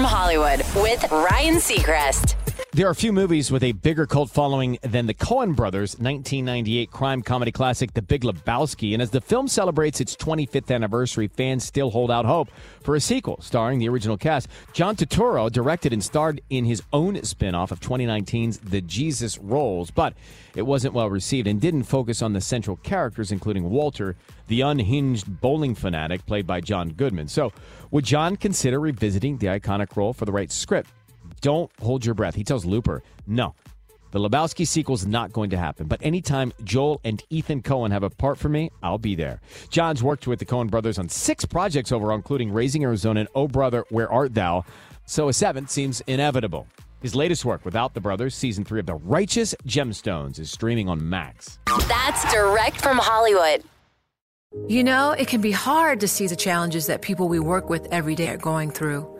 From Hollywood with Ryan Seacrest. There are a few movies with a bigger cult following than the Coen brothers' 1998 crime comedy classic, The Big Lebowski. And as the film celebrates its 25th anniversary, fans still hold out hope for a sequel starring the original cast. John Turturro directed and starred in his own spin off of 2019's The Jesus Rolls, but it wasn't well received and didn't focus on the central characters, including Walter, the unhinged bowling fanatic played by John Goodman. So, would John consider revisiting the iconic role for the right script? Don't hold your breath. He tells Looper, no. The Lebowski sequel is not going to happen, but anytime Joel and Ethan Coen have a part for me, I'll be there. John's worked with the Coen brothers on six projects overall, including Raising Arizona and Oh Brother, Where Art Thou? So a seventh seems inevitable. His latest work, Without the Brothers, season three of The Righteous Gemstones, is streaming on Max. That's direct from Hollywood. You know, it can be hard to see the challenges that people we work with every day are going through.